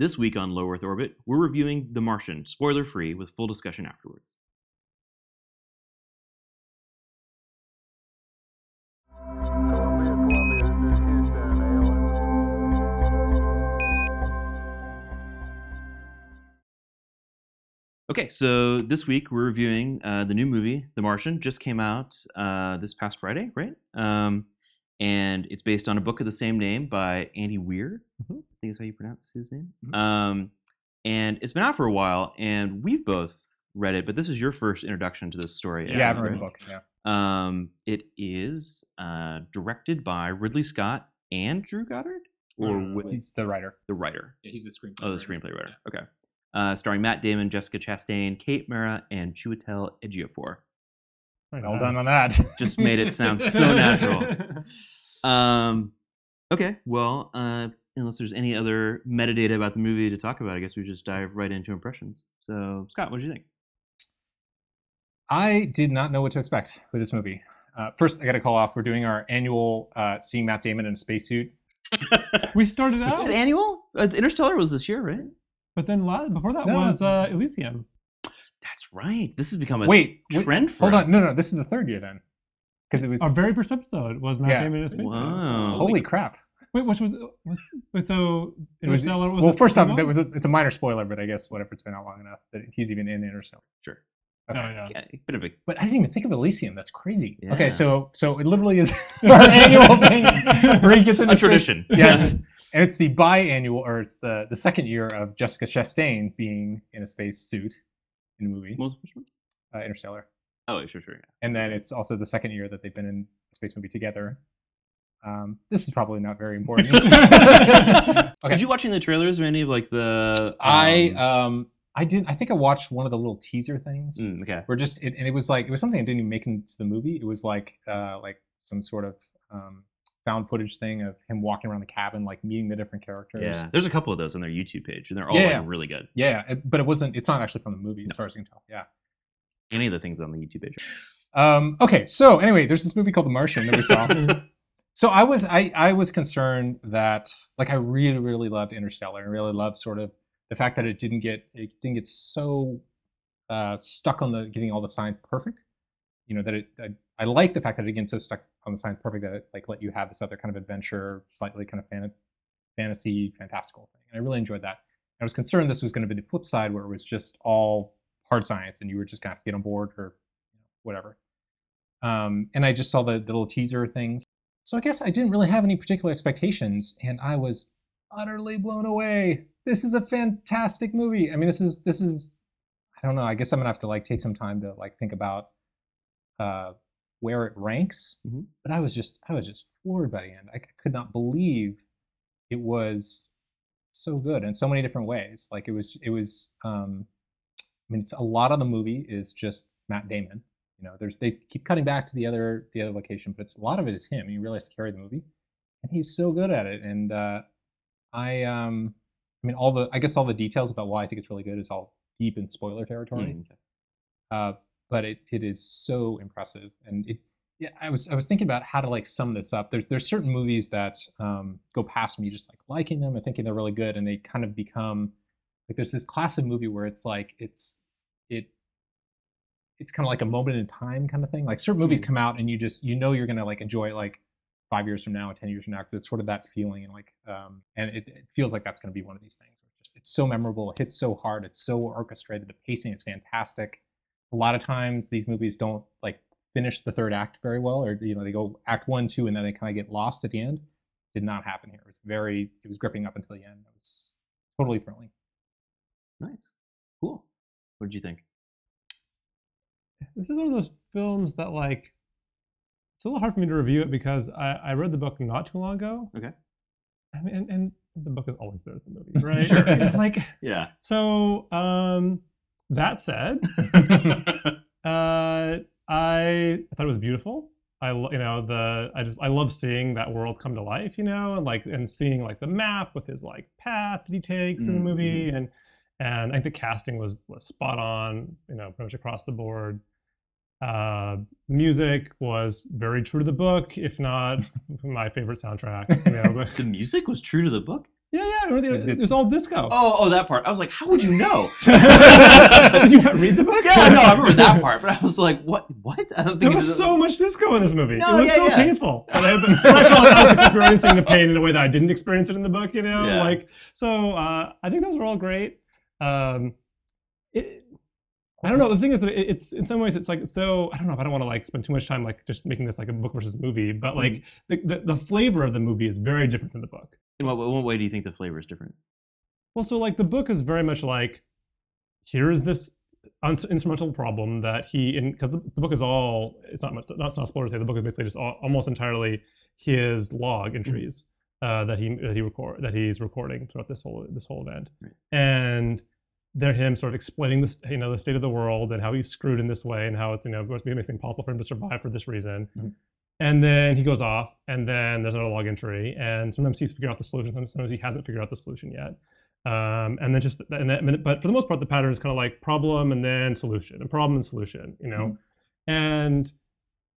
This week on Low Earth Orbit, we're reviewing The Martian, spoiler free, with full discussion afterwards. Okay, so this week we're reviewing uh, the new movie, The Martian, just came out uh, this past Friday, right? Um, and it's based on a book of the same name by Andy Weir. Mhm. I think is how you pronounce his name. Mhm. Um, and it's been out for a while, and we've both read it, but this is your first introduction to this story. Yeah, I haven't read the book. Yeah. Um, it is uh, directed by Ridley Scott and Drew Goddard, or wait. He's the writer. the writer. Yeah, he's the screenplay. Oh, the writer. screenplay writer. Okay. Uh, starring Matt Damon, Jessica Chastain, Kate Mara, and Chiwetel Ejiofor. Well done on that. Just made it sound so natural. Um, okay. Well, uh, unless there's any other metadata about the movie to talk about, I guess we just dive right into impressions. So, Scott, what did you think? I did not know what to expect with this movie. Uh, first, I got to call off. We're doing our annual uh, seeing Matt Damon in a spacesuit. We started out, Is it annual? Uh, It's Interstellar was this year, right? but then la- before that No. was uh, Elysium. That's right. This has become a Wait, wait, trend for hold us. on. No, no, this is the third year then, because it was. Our very first episode was Matt Yeah. Damon in a space. Wow. holy crap! Wait, which was, was wait, so It was, Interstellar was well, a first off, prequel? that was a, it's a minor spoiler, but I guess whatever. It's been out long enough that he's even in Interstellar. Sure. Okay. Oh, yeah. Yeah, bit of a But I didn't even think of Elysium. That's crazy. Yeah. Okay, so so it literally is our annual thing where he gets in a space- tradition. Yes. And it's the biannual, or it's the, the second year of Jessica Chastain being in a space suit in a movie, What was the first one? uh, Interstellar. Oh, yeah, sure, sure. Yeah. And then it's also the second year that they've been in a space movie together. Um, this is probably not very important. okay. Did you watching the trailers or any of like the? I um, um I didn't. I think I watched one of the little teaser things. mm, okay. Where just it, and it was like it was something that didn't even make into the movie. It was like uh like some sort of um found footage thing of him walking around the cabin, like meeting the different characters. Yeah, there's a couple of those on their YouTube page, and they're all Yeah. like really good. Yeah, it- but it wasn't. It's not actually from the movie, as far as I can tell. Yeah. Any of the things on the YouTube page. Um, okay, so anyway, there's this movie called The Martian that we saw. so I was I I was concerned that like I really really loved Interstellar and really loved sort of the fact that it didn't get it didn't get so uh, stuck on the getting all the science perfect. You know that it I, I like the fact that it again so stuck on the science perfect that it like let you have this other kind of adventure, slightly kind of fan, fantasy fantastical thing, and I really enjoyed that. I was concerned this was going to be the flip side where it was just all hard science and you were just going to have to get on board or whatever. Um, and I just saw the, the little teaser things. So I guess I didn't really have any particular expectations and I was utterly blown away. This is a fantastic movie. I mean, this is, this is, I don't know. I guess I'm gonna have to like take some time to like think about uh, where it ranks. Mhm. But I was just, I was just floored by the end. I could not believe it was so good in so many different ways. Like it was, it was, um, I mean, it's a lot of the movie is just Matt Damon. You know, there's they keep cutting back to the other the other location, but it's a lot of it is him. He really has to carry the movie, and he's so good at it. And uh, I, um, I mean, all the I guess all the details about why I think it's really good is all deep in spoiler territory. Mm. Uh, but it it is so impressive, and it. Yeah, I was I was thinking about how to like sum this up. There's there's certain movies that um, go past me just like liking them and thinking they're really good, and they kind of become like there's this class of movie where it's like it's it it's kind of like a moment in time kind of thing. Like certain movies Mm. come out and you just you know you're gonna like enjoy it like five years from now and ten years from now because it's sort of that feeling and like um and it, it feels like that's gonna be one of these things. Where it's, just, it's so memorable, it hits so hard, it's so orchestrated, the pacing is fantastic. A lot of times these movies don't like finish the third act very well, or you know they go act one, two, and then they kind of get lost at the end. Did not happen here. It was very it was gripping up until the end. It was totally thrilling. Nice, cool. What did you think? This is one of those films that like it's a little hard for me to review it because I, I read the book not too long ago. Okay. I mean, and, and the book is always better than the movie, right? Sure. like Yeah. so. Um, that said, uh, I thought it was beautiful. I you know the I just I love seeing that world come to life, you know, and like and seeing like the map with his like path that he takes in the movie, and and I think the casting was was spot on, you know, pretty much across the board. Uh, music was very true to the book, if not my favorite soundtrack. You know, the music was true to the book. Yeah, yeah. Remember the- It was all disco. Oh, oh, that part. I was like, how would you know? Did you not read the book? yeah, no, I remember that part, but I was like, what? What? I was There thinking was so much disco in this movie. No, it was yeah, so yeah. painful. And I, I felt like I was experiencing the pain in a way that I didn't experience it in the book. You know, Yeah. like so. Uh, I think those were all great. Um, it, I don't know. The thing is that it's in some ways it's like so. I don't know. if I don't want to like spend too much time like just making this like a book versus movie, but Mm-hmm. like the, the the flavor of the movie is very different than the book. In what, what way do you think the flavor is different? Well, so like the book is very much like here's this instrumental problem that he in because the, the book is all it's not much that's not spoiler to say the book is basically just all, almost entirely his log entries uh, that he that he record that he's recording throughout this whole this whole event Right. and they're him sort of explaining this you know the state of the world and how he's screwed in this way and how it's you know going to be makes it impossible for him to survive for this reason Mhm. And then he goes off and then there's another log entry and sometimes he's figured out the solution sometimes- he hasn't figured out the solution yet. Um, and then just and then, but for the most part the pattern is kind of like problem and then solution and problem and solution you know? And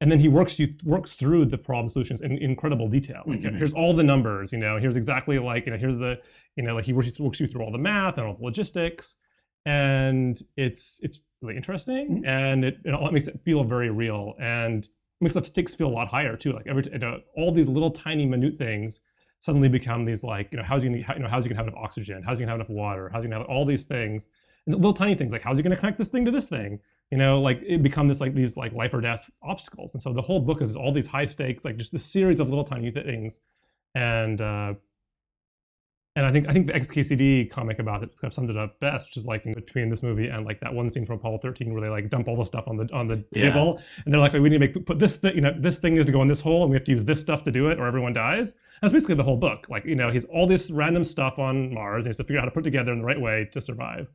and then he works you works through the problem solutions in incredible detail. Like Mhm. here's all the numbers you know? Here's exactly like you know here's the you know like he works, works you through all the math and all the logistics and it's it's really interesting and it, it all makes it feel very real and makes the stakes feel a lot higher too. Like every you know, all these little tiny minute things suddenly become these like you know how's he gonna, you know how's he gonna have enough oxygen? How's he gonna have enough water? How's he gonna have all these things? And little tiny things like how's he gonna connect this thing to this thing? You know like it become this like these like life or death obstacles. And so the whole book is all these high stakes like just this series of little tiny things. And uh and I think I think the XKCD comic about it kind of summed it up best, which is like in between this movie and like that one scene from Apollo 13 where they like dump all the stuff on the on the Yeah. table and they're like, we need to make put this thing, you know, this thing needs to go in this hole and we have to use this stuff to do it or everyone dies. That's basically the whole book. Like, you know, he's all this random stuff on Mars and he has to figure out how to put it together in the right way to survive.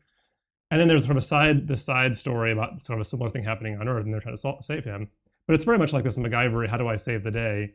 And then there's sort of a side the side story about sort of a similar thing happening on Earth and they're trying to save him. But it's very much like this MacGyver, how do I save the day?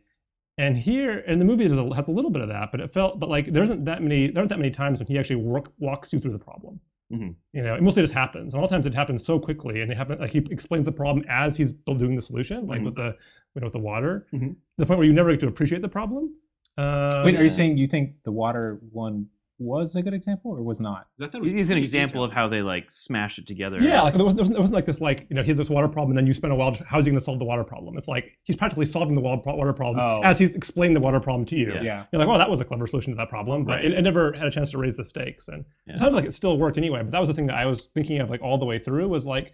And here, and the movie does a, has a little bit of that, but it felt, but like there isn't that many, there aren't that many times when he actually work, walks you through the problem. Mhm. You know, it mostly just happens. And a lot of times it happens so quickly, and it happens like he explains the problem as he's doing the solution, like Mhm. with the, you know, with the water, Mhm. the point where you never get to appreciate the problem. Um, Wait, are you saying you think the water one was a good example or was not? I thought it was He's an pretty example of how they like smash it together. Yeah, like there wasn't, there wasn't- there wasn't like this, like you know, here's this water problem, and then you spend a while. Just, how's he going to solve the water problem? It's like he's practically solving the wa- water problem Oh. as he's explaining the water problem to you. Yeah. Yeah. You're like, oh, that was a clever solution to that problem, but Right. it, it never had a chance to raise the stakes. And Yeah. it sounded like it still worked anyway. But that was the thing that I was thinking of, like all the way through, was like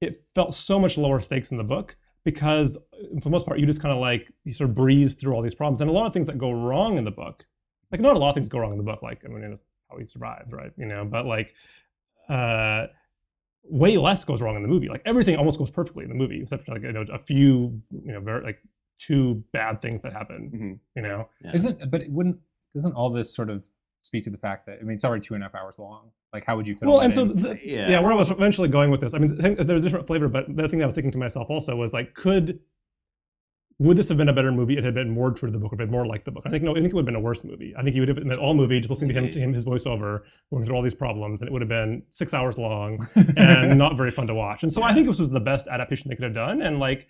it felt so much lower stakes in the book because uh, for the most part, you just kind of like you sort of breeze through all these problems and a lot of things that go wrong in the book. Like not a lot of things go wrong in the book. Like I mean, it's how he survived, right? You know, but like. uh way less goes wrong in the movie. Like everything almost goes perfectly in the movie, except for like you know a few you know very like two bad things that happen. Mhm. You know, Yeah. Isn't but it wouldn't doesn't all this sort of speak to the fact that I mean it's already two and a half hours long. Like how would you fit well, and so the, Yeah. yeah. where I was eventually going with this, I mean, there's a different flavor, but the other thing that I was thinking to myself also was like, could would this have been a better movie? It had been more true to the book, or been more like the book. I think no, I think it would have been a worse movie. I think you would have been an all movie, just listening to him, to him, his voiceover, going through all these problems, and it would have been six hours long and not very fun to watch. And so I think this was the best adaptation they could have done. And like,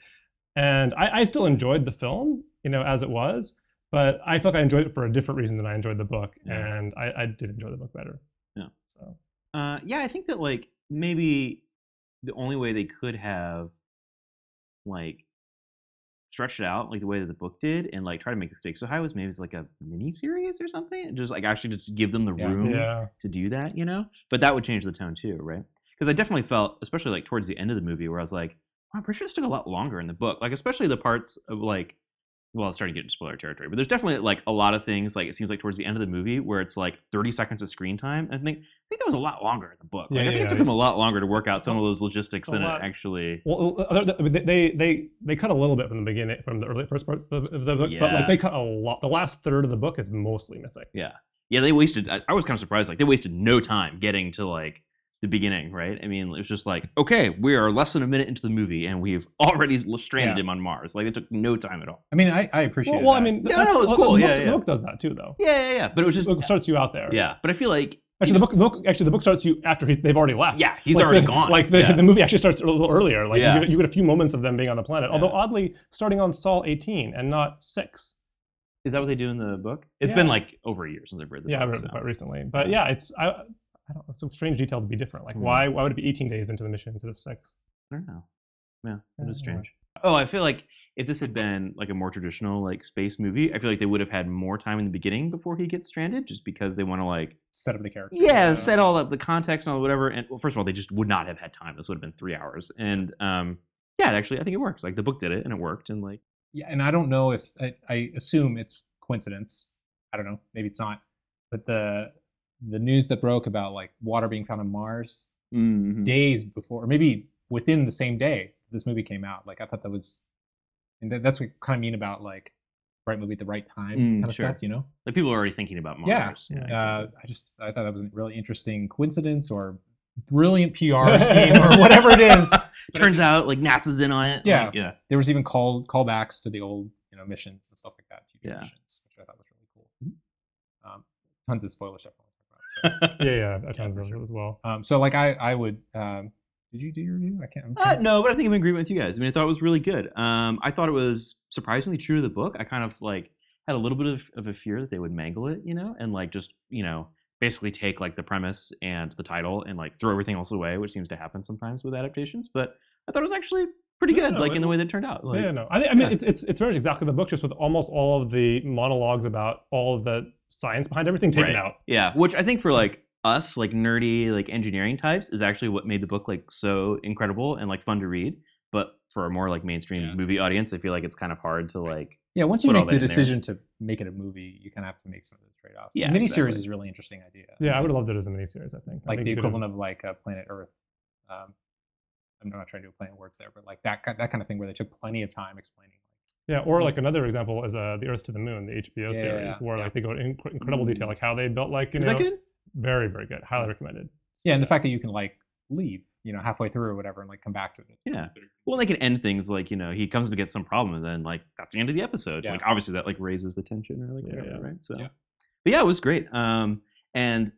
and I, I still enjoyed the film, you know, as it was, but I felt like I enjoyed it for a different reason than I enjoyed the book, Yeah. and I, I did enjoy the book better. Yeah. So Uh, yeah, I think that like maybe the only way they could have like stretched it out like the way that the book did and like try to make the stakes so high was maybe it's like a mini series or something just like actually just give them the Yeah. room yeah, to do that, you know? But that would change the tone too, right? Because I definitely felt, especially like towards the end of the movie, where I was like, "Wow, I'm pretty sure this took a lot longer in the book. Like, especially the parts of like, well, it's starting to get into spoiler territory, but there's definitely like a lot of things, like it seems like towards the end of the movie where it's like 30 seconds of screen time. I think, I think that was a lot longer in the book. Like, Yeah, I think yeah, it took yeah. them a lot longer to work out some of those logistics than lot. it actually. Well, uh, they they they they cut a little bit from the beginning, from the early first parts of the, the book, but like they cut a lot. The last third of the book is mostly missing. Yeah. Yeah, they wasted, I, I was kind of surprised. Like, they wasted no time getting to like, the beginning, right? I mean, it was just like, okay, we are less than a minute into the movie, and we've already stranded Yeah. him on Mars. Like, it took no time at all. I mean I, I appreciate Well, well I that. mean, Yeah, that's- no, it's well, cool. The, Yeah, book, yeah. the book does that too, though. Yeah, yeah, yeah. But it was just, The book starts you out there. yeah. But I feel like, Actually, the book, the book actually the book starts you after he, they've already left. yeah, he's Like already the, gone. Like the, yeah. the movie actually starts a little earlier. Like Yeah. you, get, you get a few moments of them being on the planet. Although oddly, starting on Sol 18 and not six. Is that what they do in the book? It's been like over a year since I've read the yeah, I book. read so. it quite recently. But yeah, it's I, I don't know, it's a strange detail to be different. Like Mhm. why why would it be 18 days into the mission instead of six? I don't know. Yeah, it don't strange. Oh, I feel like if this had been like a more traditional like space movie, I feel like they would have had more time in the beginning before he gets stranded, just because they want to like Set up the character. yeah set all up the context and all whatever. And well, first of all, they just would not have had time. This would have been three hours. And um, yeah, actually, I think it works. Like the book did it, and it worked. And like Yeah, and I don't know if I, I assume it's coincidence. I don't know. Maybe it's not. But the the news that broke about like water being found on Mars mhm. days before, or maybe within the same day this movie came out. Like I thought that was, and that, that's what kind of mean about like right movie at the right time Mm, kind of sure. stuff. You know? like people are already thinking about Mars. Yeah, Uh, exactly. I just I thought that was a really interesting coincidence or brilliant PR scheme or whatever it is. Turns out like NASA's in on it. Yeah. Like, yeah. There was even call callbacks to the old you know missions and stuff like that, future Yeah. missions, which I thought was really cool. Um, tons of spoiler stuff. I want to talk about, Yeah, yeah, at times for of sure. as well. So, um, so like I I would. Um, did you do your review? I can't. I'm Uh, no, but I think I'm in agreement with you guys. I mean, I thought it was really good. Um, I thought it was surprisingly true to the book. I kind of like had a little bit of, of a fear that they would mangle it, you know, and like just you know basically take like the premise and the title and like throw everything else away, which seems to happen sometimes with adaptations. But I thought it was actually pretty good, no, like in the way that it turned out. Like, yeah, no, I, think, I mean yeah. it's, it's it's very much exactly the book, just with almost all of the monologues about all of the science behind everything taken Right. out. Yeah, which I think for like us, like nerdy, like engineering types, is actually what made the book like so incredible and like fun to read. But for a more like mainstream Yeah. movie audience, I feel like it's kind of hard to like. yeah, once you make the in there. decision to make it a movie, you kind of have to make some of those trade offs. Yeah, miniseries exactly. is a really interesting idea. Yeah, I would have loved it as a miniseries. I think I like think the you could've- equivalent of like uh, Planet Earth. Um, I'm not trying to do a play on words there, but like that that kind of thing where they took plenty of time explaining. Yeah, or like another example is uh, the Earth to the Moon, the HBO Yeah, series, yeah, where yeah. like they go in inc- incredible detail, like how they built like you Is know, that good? very very good, highly recommended. Yeah, and the fact that you can like leave, you know, halfway through or whatever, and like come back to it. Yeah. Well, they can end things like you know he comes up against some problem and then like that's the end of the episode. Yeah. Like obviously that like raises the tension or like Yeah, whatever, yeah. right? So, Yeah. but yeah, it was great. Um, and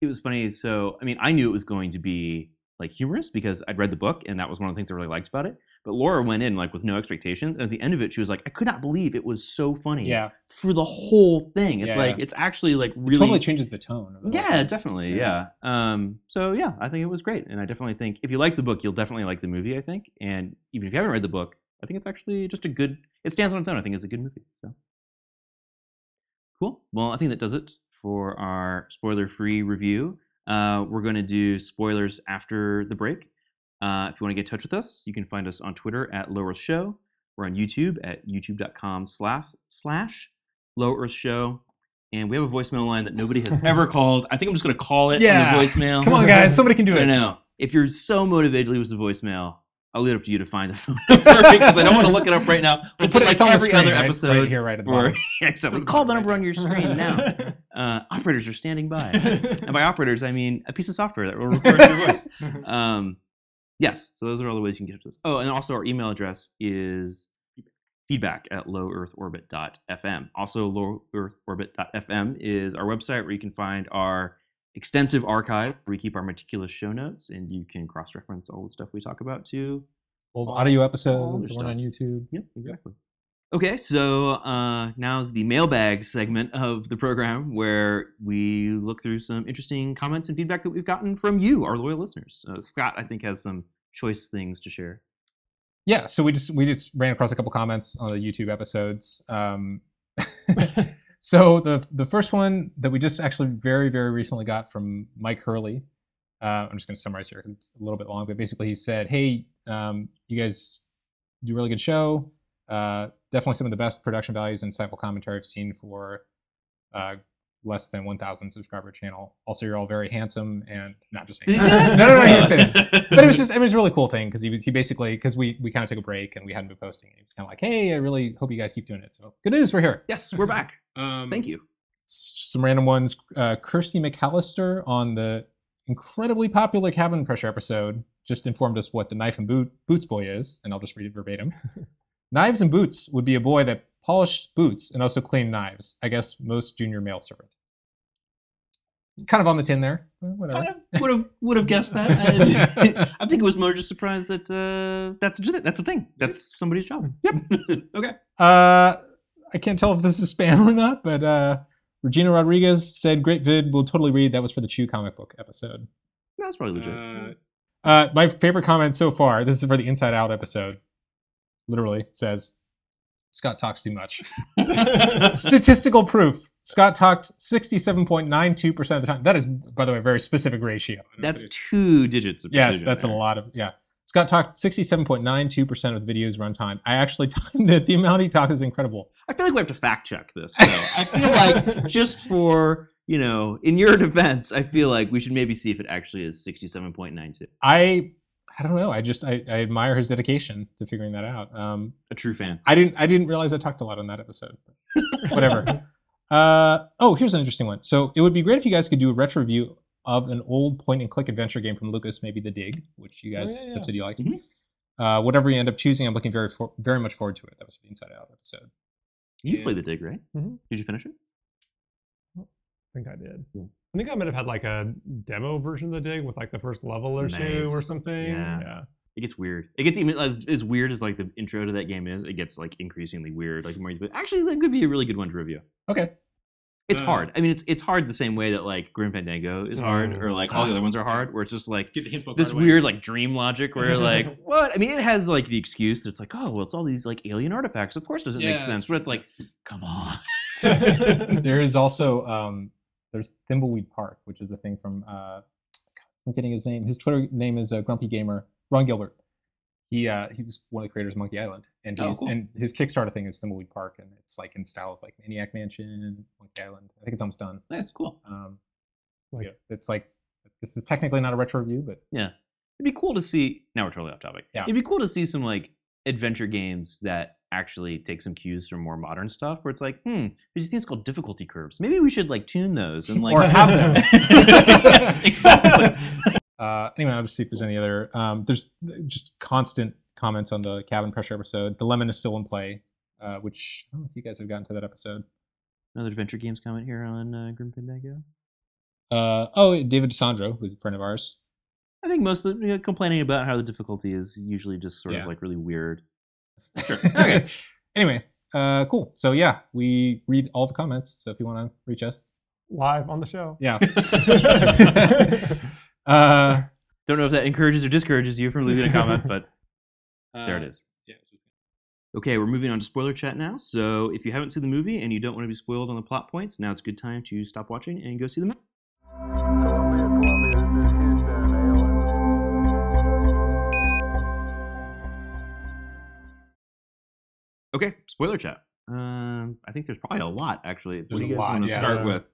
it was funny. So I mean, I knew it was going to be like humorous because I'd read the book and that was one of the things I really liked about it. But Laura went in like with no expectations, and at the end of it, she was like, "I could not believe it was so funny." Yeah, For the whole thing, it's Yeah, like yeah. it's actually like it really totally changes the tone. Of the whole yeah, thing. definitely. Yeah. Yeah. Um, so yeah, I think it was great, and I definitely think if you like the book, you'll definitely like the movie. I think, and even if you haven't read the book, I think it's actually just a good. It stands on its own. I think it's a good movie. So cool. Well, I think that does it for our spoiler-free review. Uh, we're going to do spoilers after the break. Uh, if you want to get in touch with us, you can find us on Twitter at Low Earth Show. We're on YouTube at youtube.com slash slash Low Earth Show. And we have a voicemail line that nobody has ever called. I think I'm just going to call it Yeah. on the voicemail. Come on, guys, somebody can do it. I it. know. If you're so motivated to leave us a voicemail, I'll leave it up to you to find the phone number because I don't want to look it up right now. We'll We'll put it, like it's on the every screen, other right, episode. right here, right at the Or, bottom. exactly. So- Call the number on your screen now. Uh, operators are standing by. and by operators, I mean a piece of software that will record your voice. Um, yes, so those are all the ways you can get to us. Oh, and also our email address is feedback at lowearthorbit.fm. Also, lowearthorbit.fm is our website where you can find our extensive archive where we keep our meticulous show notes and you can cross-reference all the stuff we talk about too. Old audio episodes, the one on. YouTube. Yep, exactly. Okay, so uh, now's the mailbag segment of the program where we look through some interesting comments and feedback that we've gotten from you, our loyal listeners. Uh, Scott, I think, has some choice things to share. Yeah, so we just we just ran across a couple comments on the YouTube episodes. Um, so the the first one that we just actually very very recently got from Mike Hurley. Uh, I'm just going to summarize here because it's a little bit long, but basically he said, "Hey, um, you guys do a really good show. Uh, definitely some of the best production values and insightful commentary I've seen for uh, less than 1,000 subscriber channel. Also, you're all very handsome and not just me. Did he no, no, no, he didn't say that but it was just it was a really cool thing because he was he basically because we we kind of took a break and we hadn't been posting and he was kind of like hey i really hope you guys keep doing it so good news we're here yes, we're back. um, Thank you. some random ones uh, kirsty mcallister on the incredibly popular cabin pressure episode just informed us what the knife and boot boots boy is and i'll just read it verbatim knives and boots would be a boy that polished boots and also cleaned knives i guess most junior male servant it's kind of on the tin there but whatever Kind of would have would have guessed that. I, I think it was more just surprised that uh, that's a, that's a thing. That's somebody's job. Yep. okay. Uh, I can't tell if this is spam or not, but uh, Regina Rodriguez said, "Great vid, we'll totally read." That was for the Chew comic book episode. That's probably legit. Uh, Uh, my favorite comment so far. This is for the Inside Out episode. Literally says, "Scott talks too much." Statistical proof: Scott talked sixty-seven point nine two percent of the time. That is, by the way, a very specific ratio. That's two digits of Yes, precision that's a lot of yeah. Scott talked sixty-seven point nine two percent of the video's runtime. I actually timed it. The amount he talks is incredible. I feel like we have to fact check this. So I feel like just for you know, in your defense, I feel like we should maybe see if it actually is sixty-seven point nine two. I I don't know. I just I, I admire his dedication to figuring that out. Um, A true fan. I didn't I didn't realize I talked a lot on that episode. Whatever. uh, oh, here's an interesting one. So it would be great if you guys could do a retro review of an old point and click adventure game from Lucas, maybe The Dig, which you Oh, guys yeah, yeah. have said you liked. Mhm. Uh, whatever you end up choosing, I'm looking very for, very much forward to it. That was the Inside Out episode. You've Yeah. played the dig, right? Mhm. Did you finish it? I think I did. Yeah. I think I might have had like a demo version of the dig with like the first level or two or something. Yeah. yeah. It gets weird. It gets even as, as weird as like the intro to that game is. It gets like increasingly weird. Like the more you, but actually, that could be a really good one to review. Okay. It's Uh, hard. I mean, it's it's hard the same way that like Grim Fandango is hard, Mm. or like all the other ones are hard. Where it's just like get the hint this right away. weird like dream logic where like what? I mean, it has like the excuse that it's like oh well, it's all these like alien artifacts. Of course, it doesn't Yeah, make sense. it's- But it's like come on. there is also um, there's Thimbleweed Park, which is the thing from uh, I'm getting his name. His Twitter name is uh, Grumpy Gamer. Ron Gilbert. He uh, he was one of the creators of Monkey Island, and Oh, cool. and his Kickstarter thing is Thimbleweed Park, and it's like in style of like Maniac Mansion, Monkey Island. I think it's almost done. That's cool. Um, Like- yeah, it's like this is technically not a retro review, but Yeah, it'd be cool to see. Now we're totally off topic. Yeah. it'd be cool to see some like adventure games that actually take some cues from more modern stuff. Where it's like, hmm, there's these things called difficulty curves. Maybe we should like tune those and like Or have them. yes, exactly. Uh, anyway, I'll just see if there's any other. Um, there's just constant comments on the cabin pressure episode. The lemon is still in play, uh, which I don't know if you guys have gotten to that episode. Another adventure games comment here on uh, Grim Fandango. Uh, oh, David DeSandro, who's a friend of ours. I think most of you know, complaining about how the difficulty is usually just sort Yeah. of like really weird. Sure. Okay. anyway, uh, cool. So yeah, we read all the comments. So if you want to reach us, Live on the show. yeah. uh, Don't know if that encourages or discourages you from leaving a comment, but there it Uh, is. Yeah, it's just- Okay, we're moving on to spoiler chat now. So if you haven't seen the movie and you don't want to be spoiled on the plot points, now it's a good time to stop watching and go see the movie. Okay, spoiler chat. Um, I think there's probably a lot actually. What There's do a you guys lot, want to yeah. start with?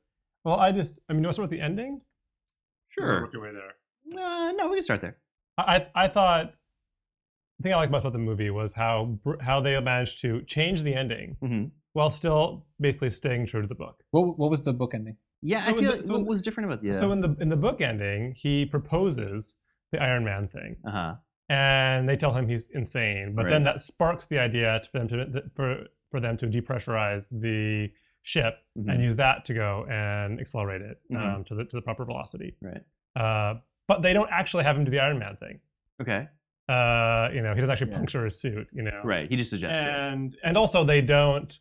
Well, I just, I mean, do you want to start with the ending? Sure. Work your way there. Uh, no, we can start there. I, I I thought the thing I liked most about the movie was how how they managed to change the ending hmm while still basically staying true to the book. what what was the book ending? Yeah, So I in feel the- like so what was different about the. So in the in the book ending, he proposes the Iron Man thing, uh huh. And they tell him he's insane. But then that sparks the idea for them to for for them to depressurize the ship Mm-hmm. and use that to go and accelerate it Mhm. um, to the to the proper velocity. Right. Uh, but they don't actually have him do the Iron Man thing. Okay. Uh, you know, he doesn't actually Yeah. puncture his suit. You know, Right. He just suggests it. and and also they don't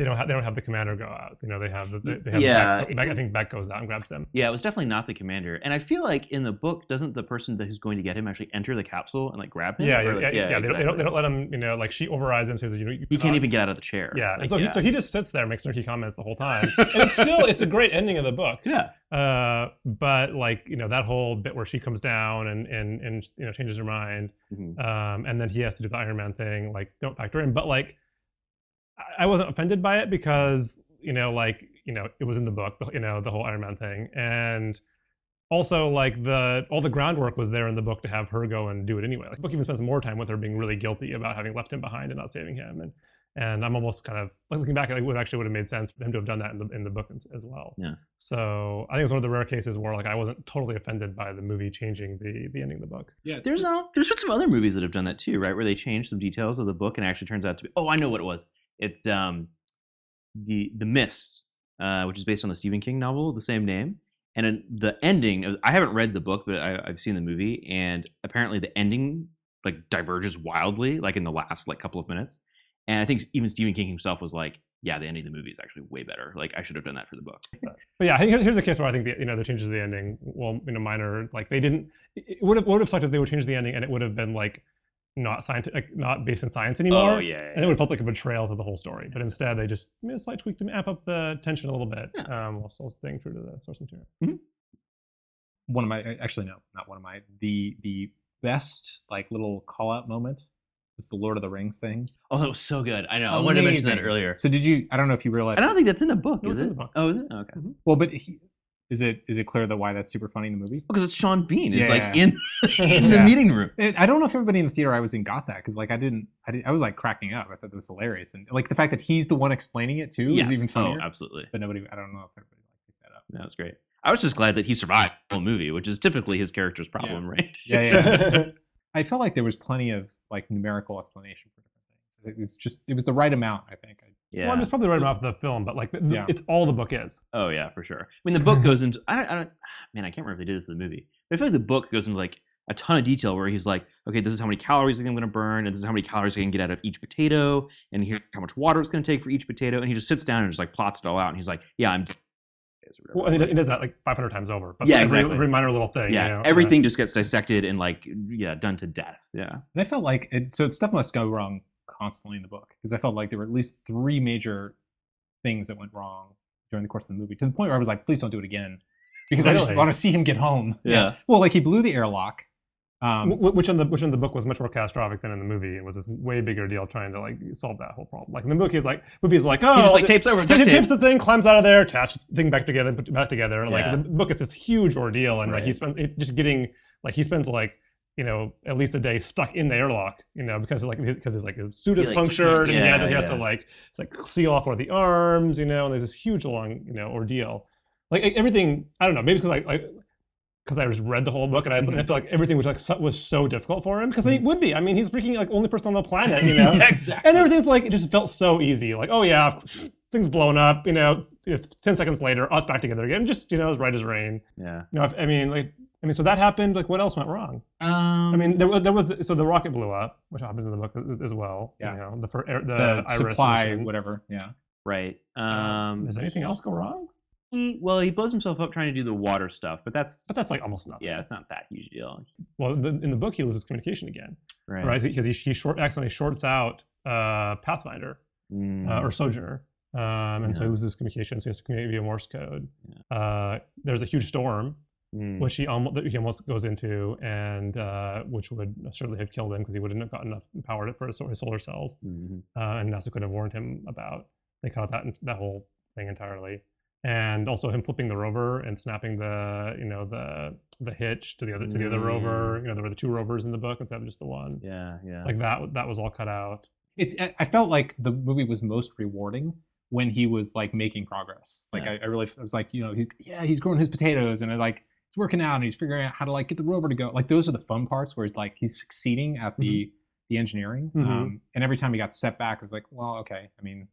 they don't have they don't have the commander go out. You know, they have the they, have Yeah. Beck, Beck- I think Beck goes out and grabs them. Yeah, it was definitely not the commander. And I feel like in the book, doesn't the person that who's going to get him actually enter the capsule and like grab him? Yeah, yeah, like- yeah. yeah, They, don't, they don't they don't let him. You know, like she overrides him. Says you know you He can't even get out of the chair. Yeah, and Like, so he, so he just sits there, makes snarky comments the whole time, and it's still it's a great ending of the book. yeah. Uh, but like you know that whole bit where she comes down and and and you know changes her mind, Mhm. um, and then he has to do the Iron Man thing. Like don't factor in, but like I- I wasn't offended by it because you know like you know it was in the book, you know the whole Iron Man thing, and also like the all the groundwork was there in the book to have her go and do it anyway. Like the book even spends more time with her being really guilty about having left him behind and not saving him, and and I'm almost kind of like looking back, it would actually would have made sense for them to have done that in the in the book as, as well. Yeah. So I think it's one of the rare cases where like I wasn't totally offended by the movie changing the the ending of the book. yeah. There's uh, there's been some other movies that have done that too, right? Where they change some details of the book and it actually turns out to be. Oh, I know what it was. It's um, the the Mist, uh, which is based on the Stephen King novel the same name. And in the ending, I haven't read the book, but I, I've seen the movie, and apparently the ending like diverges wildly, like in the last like couple of minutes. And I think even Stephen King himself was like, yeah, the ending of the movie is actually way better. Like I should have done that for the book. But yeah, here's a case where I think the, you know the changes to the ending, well, you know, minor. Like they didn't. It would have would have sucked if they would change the ending and it would have been like not scientific, not based in science anymore. Oh yeah, And it would have felt like a betrayal to the whole story. But instead, they just made a slight tweak to amp up the tension a little bit, Yeah. um, while still staying true to the source material. one of my actually no, not one of my the the best like little call out moment was the Lord of the Rings thing. Oh, that was so good. I know. I wanted to mention that earlier. So did you? I don't know if you realized. I don't think that's in the book, No, is it's in it? the book. Oh, is it? Okay. Well, but he, is it is it clear that why that's super funny in the movie? Because it's Sean Bean. It's like Yeah. in in the Yeah. meeting room. It, I don't know if everybody in the theater I was in got that because like I didn't, I didn't I was like cracking up. I thought that was hilarious and like the fact that he's the one explaining it too Yes. is even oh, funnier. Oh, absolutely. but nobody, I don't know if everybody picked that up. That was great. I was just glad that he survived the whole movie, which is typically his character's problem, right? Yeah, yeah. I felt like there was plenty of like numerical explanation for different things. It was just it was the right amount. I think. Yeah. Well, I mean, it's probably right off the film, but like the, the- Yeah. it's all the book is. Oh yeah, for sure. I mean, the book goes into I don't, I don't man, I can't remember if they did this in the movie, but I feel like the book goes into like a ton of detail where he's like, okay, this is how many calories I'm going to burn, and this is how many calories I can get out of each potato, and here's how much water it's going to take for each potato, and he just sits down and just like plots it all out, and he's like, yeah, I'm. Well, and he, he does that like 500 times over. But Yeah, every, exactly. every minor little thing. yeah, you know, everything uh, just gets dissected and like yeah, done to death. Yeah. And I felt like it, so stuff must go wrong constantly in the book because I felt like there were at least three major things that went wrong during the course of the movie to the point where I was like, please don't do it again because I just want to see him get home. Yeah. Well, like he blew the airlock. Um, which in the which in the book was much more catastrophic than in the movie. It was this way bigger deal trying to like solve that whole problem. Like in the book, he's like movie's like oh He just like tapes over He tape. tapes the thing, climbs out of there, attaches the thing back together, put it back together. And like Yeah. the book is this huge ordeal, and like he spends it just getting like he spends like you know at least a day stuck in the airlock, you know, because like because his like his suit is like, punctured, and he, had to, he yeah, has to like it's like seal off one of the arms, you know, and there's this huge long you know ordeal. Like everything, I don't know, maybe because I. I because I just read the whole book and I, I mm-hmm. feel like everything was like so, was so difficult for him because it mm-hmm. would be. I mean, he's freaking like only person on the planet, you know. Exactly. And everything's like it just felt so easy. Like, oh yeah, things blown up. You know, it's ten seconds later, us back together again. Just you know, as right as rain. Yeah. You know, if, I mean, like, I mean, so that happened. Like, what else went wrong? Um, I mean, there, there was so the rocket blew up, which happens in the book as, as well. Yeah. You know, the for, air- the, the iris supply, mission. whatever. Yeah. right. Um, Um, does anything else go wrong? he, well, he blows himself up trying to do the water stuff, but that's But that's like almost nothing. yeah, it's not that huge deal, Well, the, in the book, he loses communication again, right? right? Because he, he short accidentally shorts out uh, Pathfinder. Mm. uh, or Sojourner. Um, and so he loses communication, so he has to communicate via Morse code. Uh, there's a huge storm, Mm. which he almost, he almost goes into, and uh, which would certainly have killed him because he wouldn't have got enough power to- for his, his solar cells. Mhm. Uh, and NASA could have warned him about. They cut that that whole thing entirely, and also him flipping the rover and snapping the you know the the hitch to the other to the other rover. You know there were the two rovers in the book instead of just the one. Yeah, yeah. Like that that was all cut out. It's. I felt like the movie was most rewarding when he was like making progress. Like Yeah. I, I really I was like, you know, he's yeah, he's growing his potatoes and I like he's working out and he's figuring out how to like get the rover to go. Like those are the fun parts where he's like he's succeeding at the the engineering. Mhm. Um, and every time he got set back, it was like, well, okay. I mean,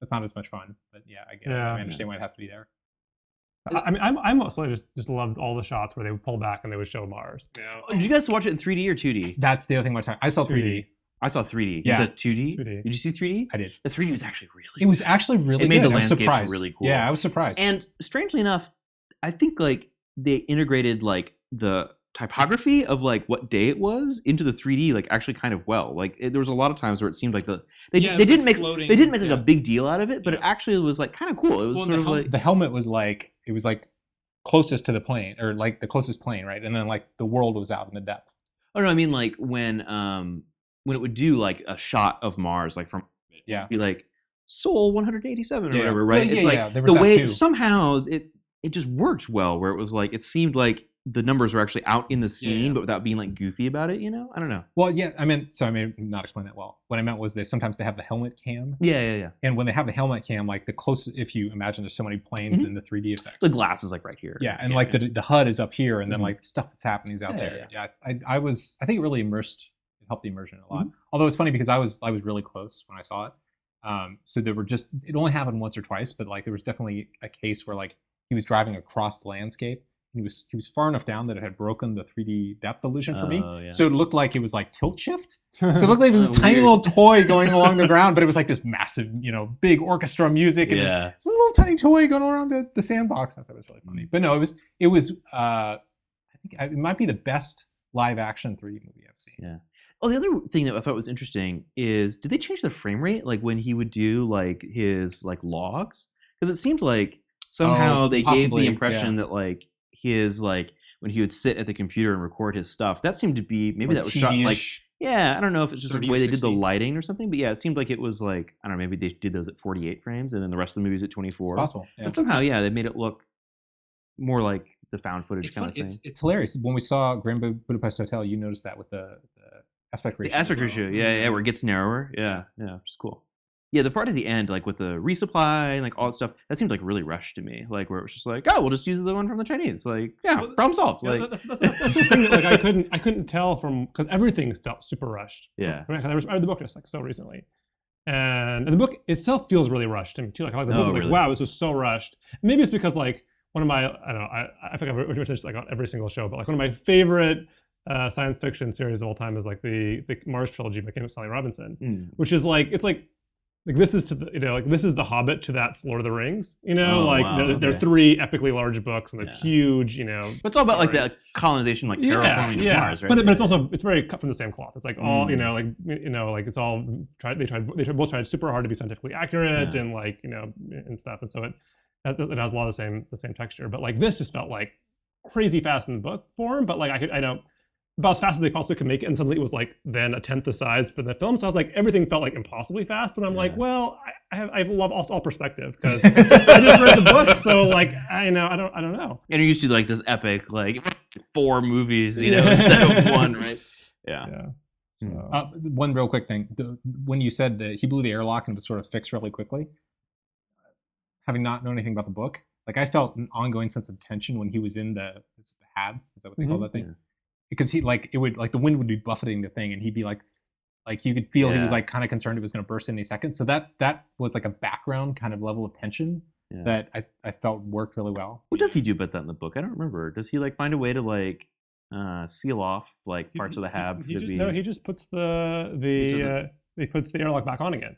that's not as much fun, but yeah, I get it. Yeah. I understand why it has to be there. I I mean, I'm, I mostly just just loved all the shots where they would pull back and they would show Mars. Oh, did you guys watch it in 3D or 2D? That's the other thing. Much I saw 3D. 3D. I saw 3D. Yeah. You said 2D? 2D. Did you see 3D? I did. The 3D was actually really It was actually really It made good. the landscapes really cool. Yeah, I was surprised. And strangely enough, I think like they integrated like the typography of like what day it was into the 3D like actually kind of well. Like it, there was a lot of times where it seemed like the they, Yeah, they didn't like, make floating, they didn't make like yeah. a big deal out of it, but it actually was like kind of cool. It was Well, sort the of hel- like the helmet was like it was like closest to the plane or like the closest plane, right? And then like the world was out in the depth. oh no, I mean like when um when it would do like a shot of Mars like from Yeah. be like Sol 187 or Yeah. whatever, right? yeah, it's like yeah, there the way too. somehow it it just worked well where it was like it seemed like the numbers were actually out in the scene yeah. but without being like goofy about it, you know? I don't know. Well, yeah, I mean, so I may not explain that well. What I meant was they sometimes they have the helmet cam, Yeah, yeah, yeah. and when they have the helmet cam, like the closest, if you imagine there's so many planes Mhm. in the 3D effect. The glass is like right here. yeah, and Yeah, like the the HUD is up here, and then Mhm. like stuff that's happening is out Yeah, there. Yeah, I, I was I think it really immersed, it helped the immersion a Mm-hmm. lot. Although it's funny because I was I was really close when I saw it. Um, so there were just it only happened once or twice, but like there was definitely a case where like he was driving across the landscape, he was he was far enough down that it had broken the 3D depth illusion for me. Oh, yeah. So it looked like it was like tilt shift. So it looked like it was Oh, this tiny weird. little toy going along the ground, but it was like this massive, you know, big orchestra music and yeah. it's a little tiny toy going around the, the sandbox. I thought it was really funny. But no, it was it was uh I think it might be the best live action 3D movie I've seen. Yeah. Oh, the other thing that I thought was interesting is did they change the frame rate like when he would do like his like logs? Because it seemed like somehow Oh, they gave the impression that like his like when he would sit at the computer and record his stuff, that seemed to be maybe that was shot like yeah, I don't know if it's just like 30 the way they did the lighting or something, but yeah, it seemed like it was like I don't know, maybe they did those at 48 frames and then the rest of the movies at 24. It's possible. Yeah. But somehow, yeah, they made it look more like the found footage It's, kind fun- of thing. it's, it's hilarious. When we saw Grand Budapest Hotel, you noticed that with the aspect ratio. The as aspect well. yeah, yeah, mm-hmm. where it gets narrower, yeah, yeah, which is cool. Yeah, the part at the end, like with the resupply and like all that stuff, that seemed like really rushed to me. Like where it was just like, oh, we'll just use the one from the Chinese. Like, yeah, Well, problem solved. Yeah, Like, that's, that's, that's, the thing that like I couldn't I couldn't tell from because everything felt super rushed. Yeah. Right, 'cause I read the book just like so recently, and, and the book itself feels really rushed to me too. Like, like the book Oh, is like, wow, this was so rushed. Maybe it's because like one of my I don't know I I think I've mentioned this like on every single show, but like one of my favorite uh, science fiction series of all time is like the the Mars trilogy by Kim Stanley Robinson, mm, which is like it's like like this is to the you know like this is the Hobbit to that's Lord of the Rings. You know, Oh, like wow, they're, they're three epically large books and this Yeah. huge you know. but it's all about like the colonization, like terraforming of Mars, right? But, but it's also it's very cut from the same cloth. It's like all you Mm. know, like you know, like it's all tried. They tried. They tried, both tried super hard to be scientifically accurate Yeah. and like you know and stuff. And so it it has a lot of the same the same texture. But like this just felt like crazy fast in the book form. But like I could I know about as fast as they possibly could make it, and suddenly it was like then a tenth the size for the film. So I was like everything felt like impossibly fast. But I'm like, well, I, I have I love all, all perspective because I just read the book. So like I know I don't I don't know. and you're used to like this epic, like four movies, you know, instead of one, right? Yeah. Yeah. Hmm. So. Uh, one real quick thing. The, when you said that he blew the airlock and it was sort of fixed really quickly, having not known anything about the book, like I felt an ongoing sense of tension when he was in the, the hab. Is that what they call Mhm. that thing? Yeah. Because he like it would like the wind would be buffeting the thing and he'd be like like you could feel he was like kind of concerned it was going to burst any second. So that that was like a background kind of level of tension Yeah. that I, I felt worked really well. What does he do about that in the book? I don't remember. Does he like find a way to like uh seal off like parts of the hab He to just, be? No, he just puts the the doesn't- uh, he puts the airlock back on again.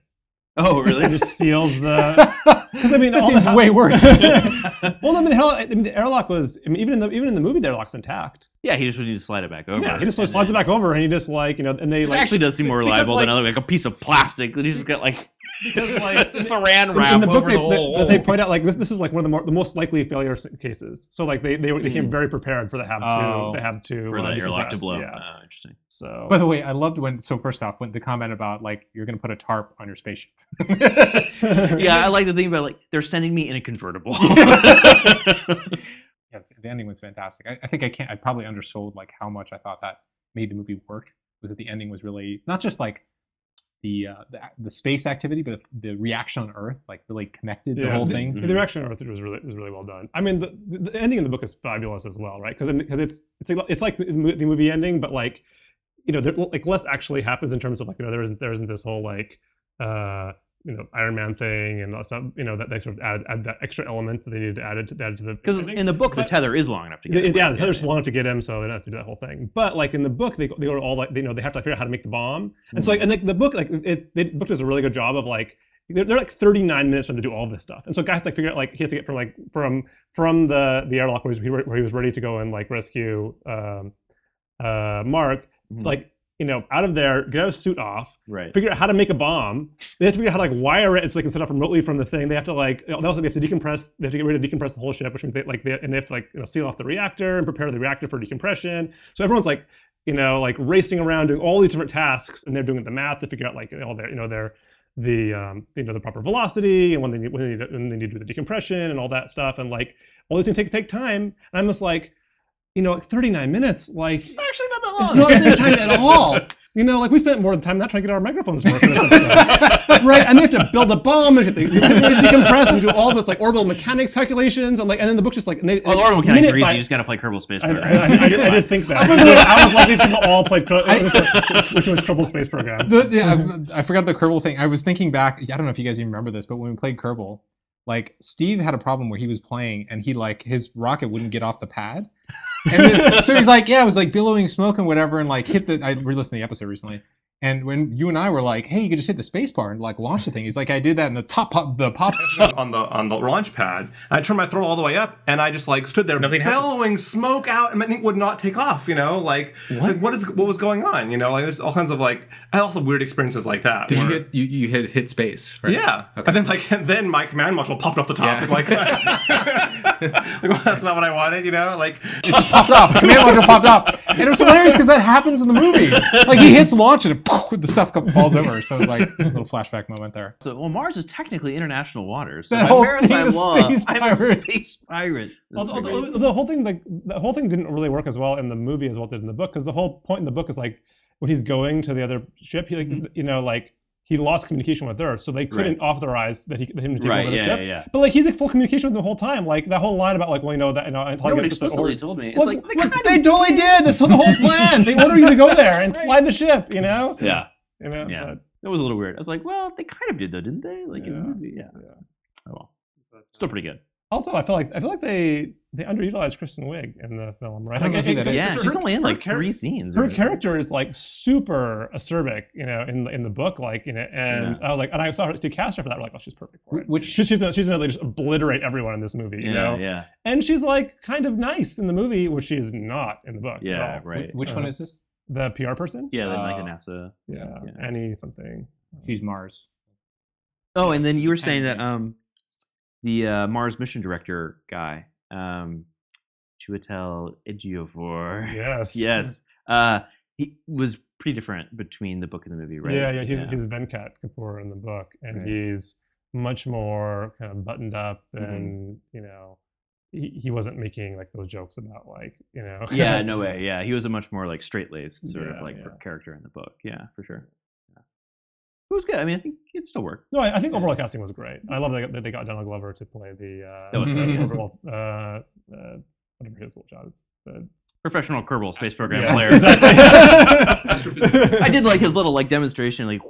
Oh, really? He just seals the. Because I mean, that seems the- way worse. well, I mean, the hell, I mean, the airlock was. I mean, even in the even in the movie, the airlock's intact. yeah, he just would need to slide it back over. Yeah, he just sort of and slides it back over, and he just like you know, and they It like actually does seem more because, reliable like- than other, like a piece of plastic that he just got like because like saran in- wrap in the book over they, the whole. they, they point out like this, this was like one of the, more, the most likely failure cases. So like they they, were- they came Mm. very prepared for the hab Oh. to the hab to for uh, the airlock to blow. Yeah. Oh, interesting. So By the way, I loved when so first off when the comment about like you're going to put a tarp on your spaceship. Yeah, I like the thing about like they're sending me in a convertible. Yeah, the ending was fantastic. I, I think I can't. I probably undersold like how much I thought that made the movie work. Was that the ending was really not just like the uh, the, the space activity, but the, the reaction on Earth, like really connected the whole the, thing. The reaction on Earth was really was really well done. I mean, the, the, ending in the book is fabulous as well, right? Because because it's it's like, it's like the, the movie ending, but like you know, there, like less actually happens in terms of like you know there isn't there isn't this whole like uh you know Iron Man thing and stuff you know that they sort of add, add that extra element that they needed to add it to, add to the Because in the book, the tether is long enough to yeah, get. him, yeah, right? the tether's long enough to get him, so they don't have to do that whole thing. But like in the book, they they go all like you know they have to figure out how to make the bomb, and so like and like the book like it the book does a really good job of like they're, they're like 39 minutes for him to do all this stuff, and so guys like figure out like he has to get from like from from the the airlock where he was, where he was ready to go and like rescue um, uh, Mark, Mhm. like you know out of there, get his suit off, right. figure out how to make a bomb. They have to figure out how to like wire it so they can set off remotely from the thing. They have to like they also they have to decompress. They have to get ready to decompress the whole ship, which means they like they, and they have to like you know seal off the reactor and prepare the reactor for decompression. So everyone's like you know like racing around doing all these different tasks, and they're doing the math to figure out like all their you know their the um, you know the proper velocity and when they need when they need, to, when they need to do the decompression and all that stuff and like all these things take take time. And I'm just like you know like 39 minutes like It's actually not that long. it's long. not enough time at all. You know, like we spent more time not trying to get our microphones to work in this episode. right? And they have to build a bomb and they, they decompress and do all this like orbital mechanics calculations and like and then the book just like and they, Well, the orbital mechanics are easy. by- You just got to play Kerbal Space I, I, Program. I, I did, I did think that. I was like, these people all played Cro- which was Kerbal Space Program. The, yeah, I, I forgot the Kerbal thing. I was thinking back. I don't know if you guys even remember this, but when we played Kerbal, like Steve had a problem where he was playing and he like his rocket wouldn't get off the pad. And then, so he's like, yeah, it was like billowing smoke and whatever, and like hit the. I re-listened to the episode recently, and when you and I were like, hey, you could just hit the space bar and like launch the thing. He's like, I did that, and the top pop, the pop. on the on the launch pad. I turned my throttle all the way up, and I just like stood there, Nothing happens. bellowing smoke out, and my thing would not take off. You know, like like, what is what was going on? You know, like there's all kinds of like I had also weird experiences like that. Did you hit you, you hit hit space? Right? Yeah, Okay. and then like and then my command module popped off the top. Yeah. Like, like well, that's not what I wanted. You know, like It just popped off. The command module popped off, and it was hilarious because that happens in the movie. Like he hits launch and poof, the stuff falls over. So it's like a little flashback moment there. So, well, Mars is technically international waters. So The by whole thing is law, space I'm a pirate. space pirate. That's Although, pretty although great. the whole thing, like the whole thing, didn't really work as well in the movie as well it did in the book. Because the whole point in the book is like when he's going to the other ship, he like Mm-hmm. you know like he lost communication with Earth, so they couldn't authorize that he him to take Right, over the yeah, ship. yeah, yeah. But like he's in full communication with them the whole time. Like that whole line about like well you know that you know No I one get this explicitly order- told me. It's Well, like they, well, kind they of totally did. That's the whole plan. They order you to go there and fly the ship. You know. Yeah, You know. Yeah. but- that was a little weird. I was like, well, they kind of did though, didn't they? Like in the movie, yeah. yeah. Oh well, still uh, pretty good. Also, I feel like I feel like they they underutilized Kristen Wiig in the film, right? I Like, know who it- Yeah, her- she's her- only in like char- three scenes. her character is like super acerbic, you know, in the in the book, like you know, and I was like, and I saw her to cast her for that, we're like, oh, she's perfect for it. Which- she's she's gonna, she's gonna like, just obliterate everyone in this movie, you Yeah, know, yeah, and she's like kind of nice in the movie, which she is not in the book. at yeah. all. Right. Which one Uh, is this? The PR person, Yeah, then like a Uh, NASA. yeah, yeah. Annie something. She's Mars. Oh, and then you were saying that um, the uh, Mars mission director guy, um, Chiwetel Ejiofor. Yes, yes. Uh, he was pretty different between the book and the movie, right? Yeah, yeah, he's he's Venkat Kapoor in the book, and Right. he's much more kind of buttoned up, Mhm. and you know, he, he wasn't making like those jokes about like you know. yeah, no way. Yeah, he was a much more like straight laced sort Yeah, of like yeah. character in the book. Yeah, for sure. Yeah. It was good. I mean, I think it still worked. No, I, I think overall casting was great. I love that that they got Donald Glover to play the uh, That was the overall, uh, uh, whatever his little job is. The, Professional Kerbal Space Program Yes, player. exactly. I did like his little like demonstration, like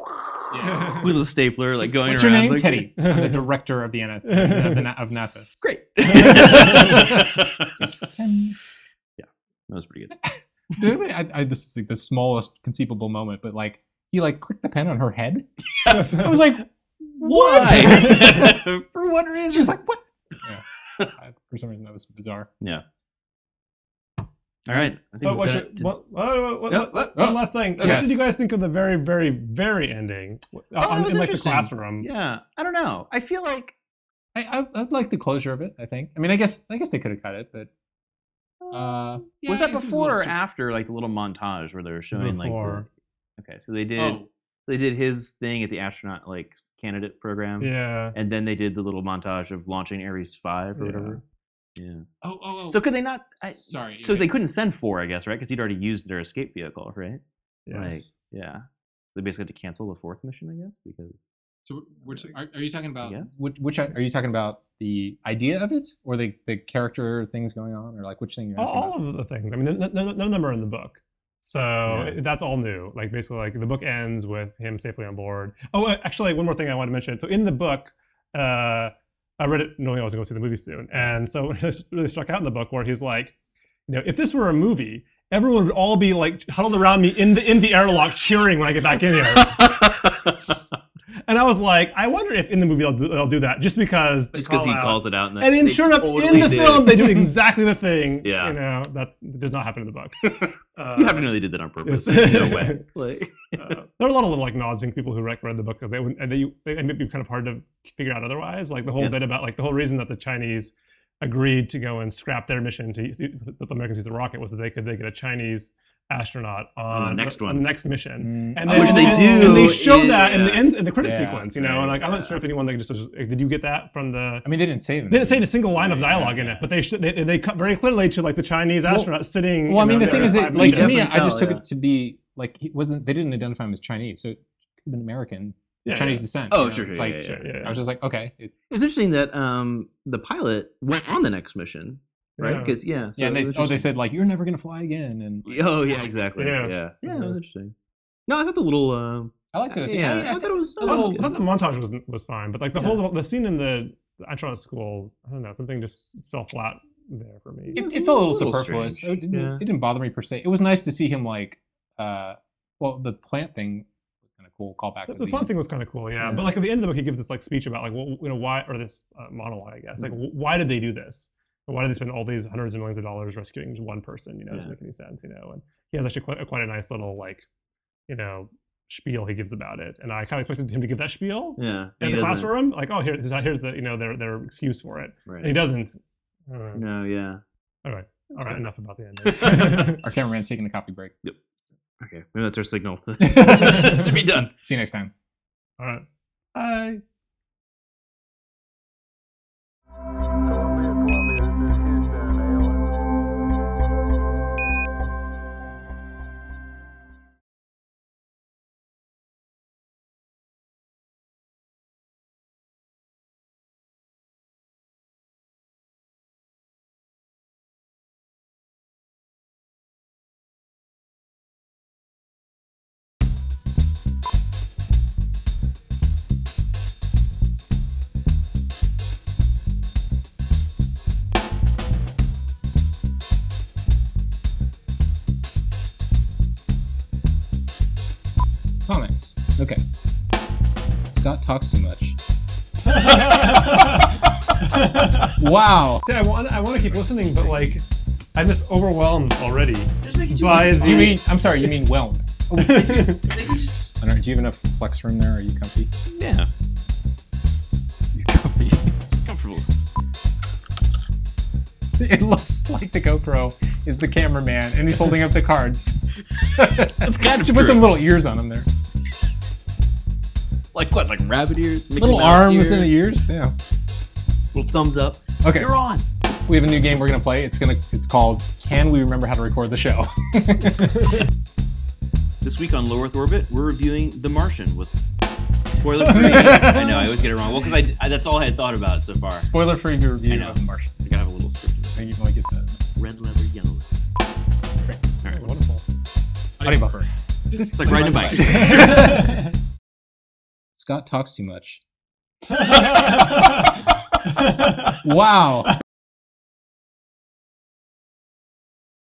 Yeah. with a stapler, like going What's your name? like- Teddy. I'm the director of the, NS- of, the Na- of NASA. Great. yeah, that was pretty good. I, I, this is like the smallest conceivable moment, but like he like clicked the pen on her head. Yes. I was like, Why? For what reason? She's like, what? Yeah. I- For some reason, that was bizarre. yeah. All right. What should, what, what, what, what- what- one last thing. What did you guys think of the very, very, very ending uh, that on- was in like the classroom? Yeah, I don't know. I feel like I, I I'd like the closure of it. I think. I mean, I guess I guess they could have cut it, but uh, yeah, was that guess it a before or after like the little montage where they were showing like Before. the, okay, so they did Oh, they did his thing at the astronaut like candidate program, Yeah. and then they did the little montage of launching Ares five or Yeah. whatever. Yeah. oh, oh, oh. So could they not? I, sorry. so yeah. they couldn't send four, I guess, right? Because he'd already used their escape vehicle, right? Yes. Like, yeah. They basically had to cancel the fourth mission, I guess, because So, which, are, are you talking about? Yes. Which, which are you talking about? The idea of it, or the the character things going on, or like which thing you're all, asking all of the things. I mean, none, none of them are in the book. So Yeah. that's all new. Like basically, like the book ends with him safely on board. Oh, uh, actually, one more thing I want to mention. So in the book, uh, I read it knowing I was going to go see the movie soon, and so it really struck out in the book where he's like, you know, if this were a movie, everyone would all be like huddled around me in the in the airlock cheering when I get back in here. and I was like, I wonder if in the movie they'll do, they'll do that just because just because call he out- calls it out. And, and then, sure enough, totally in the did. film, they do exactly the thing. Yeah. you know that does not happen in the book. Uh, You haven't really did that on purpose. yes. No way. Like, uh, there are a lot of little like nods and people who read the book that they would, and they, they and it'd be kind of hard to figure out otherwise. Like the whole Yeah. bit about like the whole reason that the Chinese agreed to go and scrap their mission to use- that the Americans use the rocket was that they could they get a Chinese astronaut on, the next on the next mission. Mm, And oh, then, Which they and- do and they show that in the in- end, in the credit Yeah, sequence, you know. right, and like I'm not sure if anyone like just did you get that from the I mean, they didn't say it. they didn't say the a single line of Yeah, dialogue in it, but they, sh- they they cut very clearly to like the Chinese Well- astronaut sitting. Well, I mean, know, the thing is, at that, like to missions. me, I just took yeah. it to be like he wasn't. They didn't identify him as Chinese, so it could have been American, Yeah, Chinese yeah. descent. Oh, you know, sure, It's sure, like yeah, Sure, yeah, yeah. I was just like, okay, it, it was interesting that um, the pilot went on the next mission, right? Because yeah, so yeah. And they, oh, they said like you're never gonna fly again, and Oh yeah, exactly. Yeah. Yeah, yeah, it was interesting. No, I thought the little. Uh, I liked it. yeah, I, I, I, thought it was. I I thought was I thought the montage was was fine, but like the Yeah. whole the scene in the Astronaut School. I don't know. Something just fell flat there for me. It, was it felt a little, little superfluous. It didn't, Yeah. it didn't bother me per se. It was nice to see him like, uh, well, the plant thing was kind of cool. Callback The, to the fun thing was kind of cool, yeah. Yeah. But like at the end of the book, he gives this like speech about like, well, you know, why or this uh, monologue, I guess. Mm. Like, wh- why did they do this? Why did they spend all these hundreds of millions of dollars rescuing just one person? You know, it doesn't make any sense. You know, and he has actually quite, a- quite a nice little like, you know, spiel he gives about it. And I kind of expected him to give that spiel Yeah. in the doesn't. classroom, like, oh, here, this is- here's the you know their their excuse for it, and he doesn't. I. No, yeah. All right, all right, Okay. enough about the ending. Our cameraman's taking a coffee break. Yep. Okay. Maybe that's our signal to, to be done. See you next time. all right, bye. Okay. Scott talks too much. wow. See, I want I want to keep listening, but like, I'm just overwhelmed already Just making by the. You mean? I'm sorry. You mean whelmed? They can just. I don't know. Do you have enough flex room there? Are you comfy? Yeah. You comfy? It's comfortable. it looks like the GoPro is the cameraman, and he's holding up the cards. That's kind of Should put true. some little ears on him there. Like what? Like rabbit ears? Mickey little Mouse arms in the ears. Yeah. Little thumbs up. Okay. You're on. We have a new game we're gonna play. It's gonna. It's called Can We Remember How to Record the Show? This week on Low Earth Orbit, we're reviewing The Martian with spoiler free. I know I always get it wrong. Well, because I, I that's all I had thought about so far. Spoiler-free I review know. of The Martian. I gotta have a little script. I think you want to get the Red leather, yellow leather. All right. Wonderful. audio buffer. This It's like riding a bike. Scott talks too much. Wow.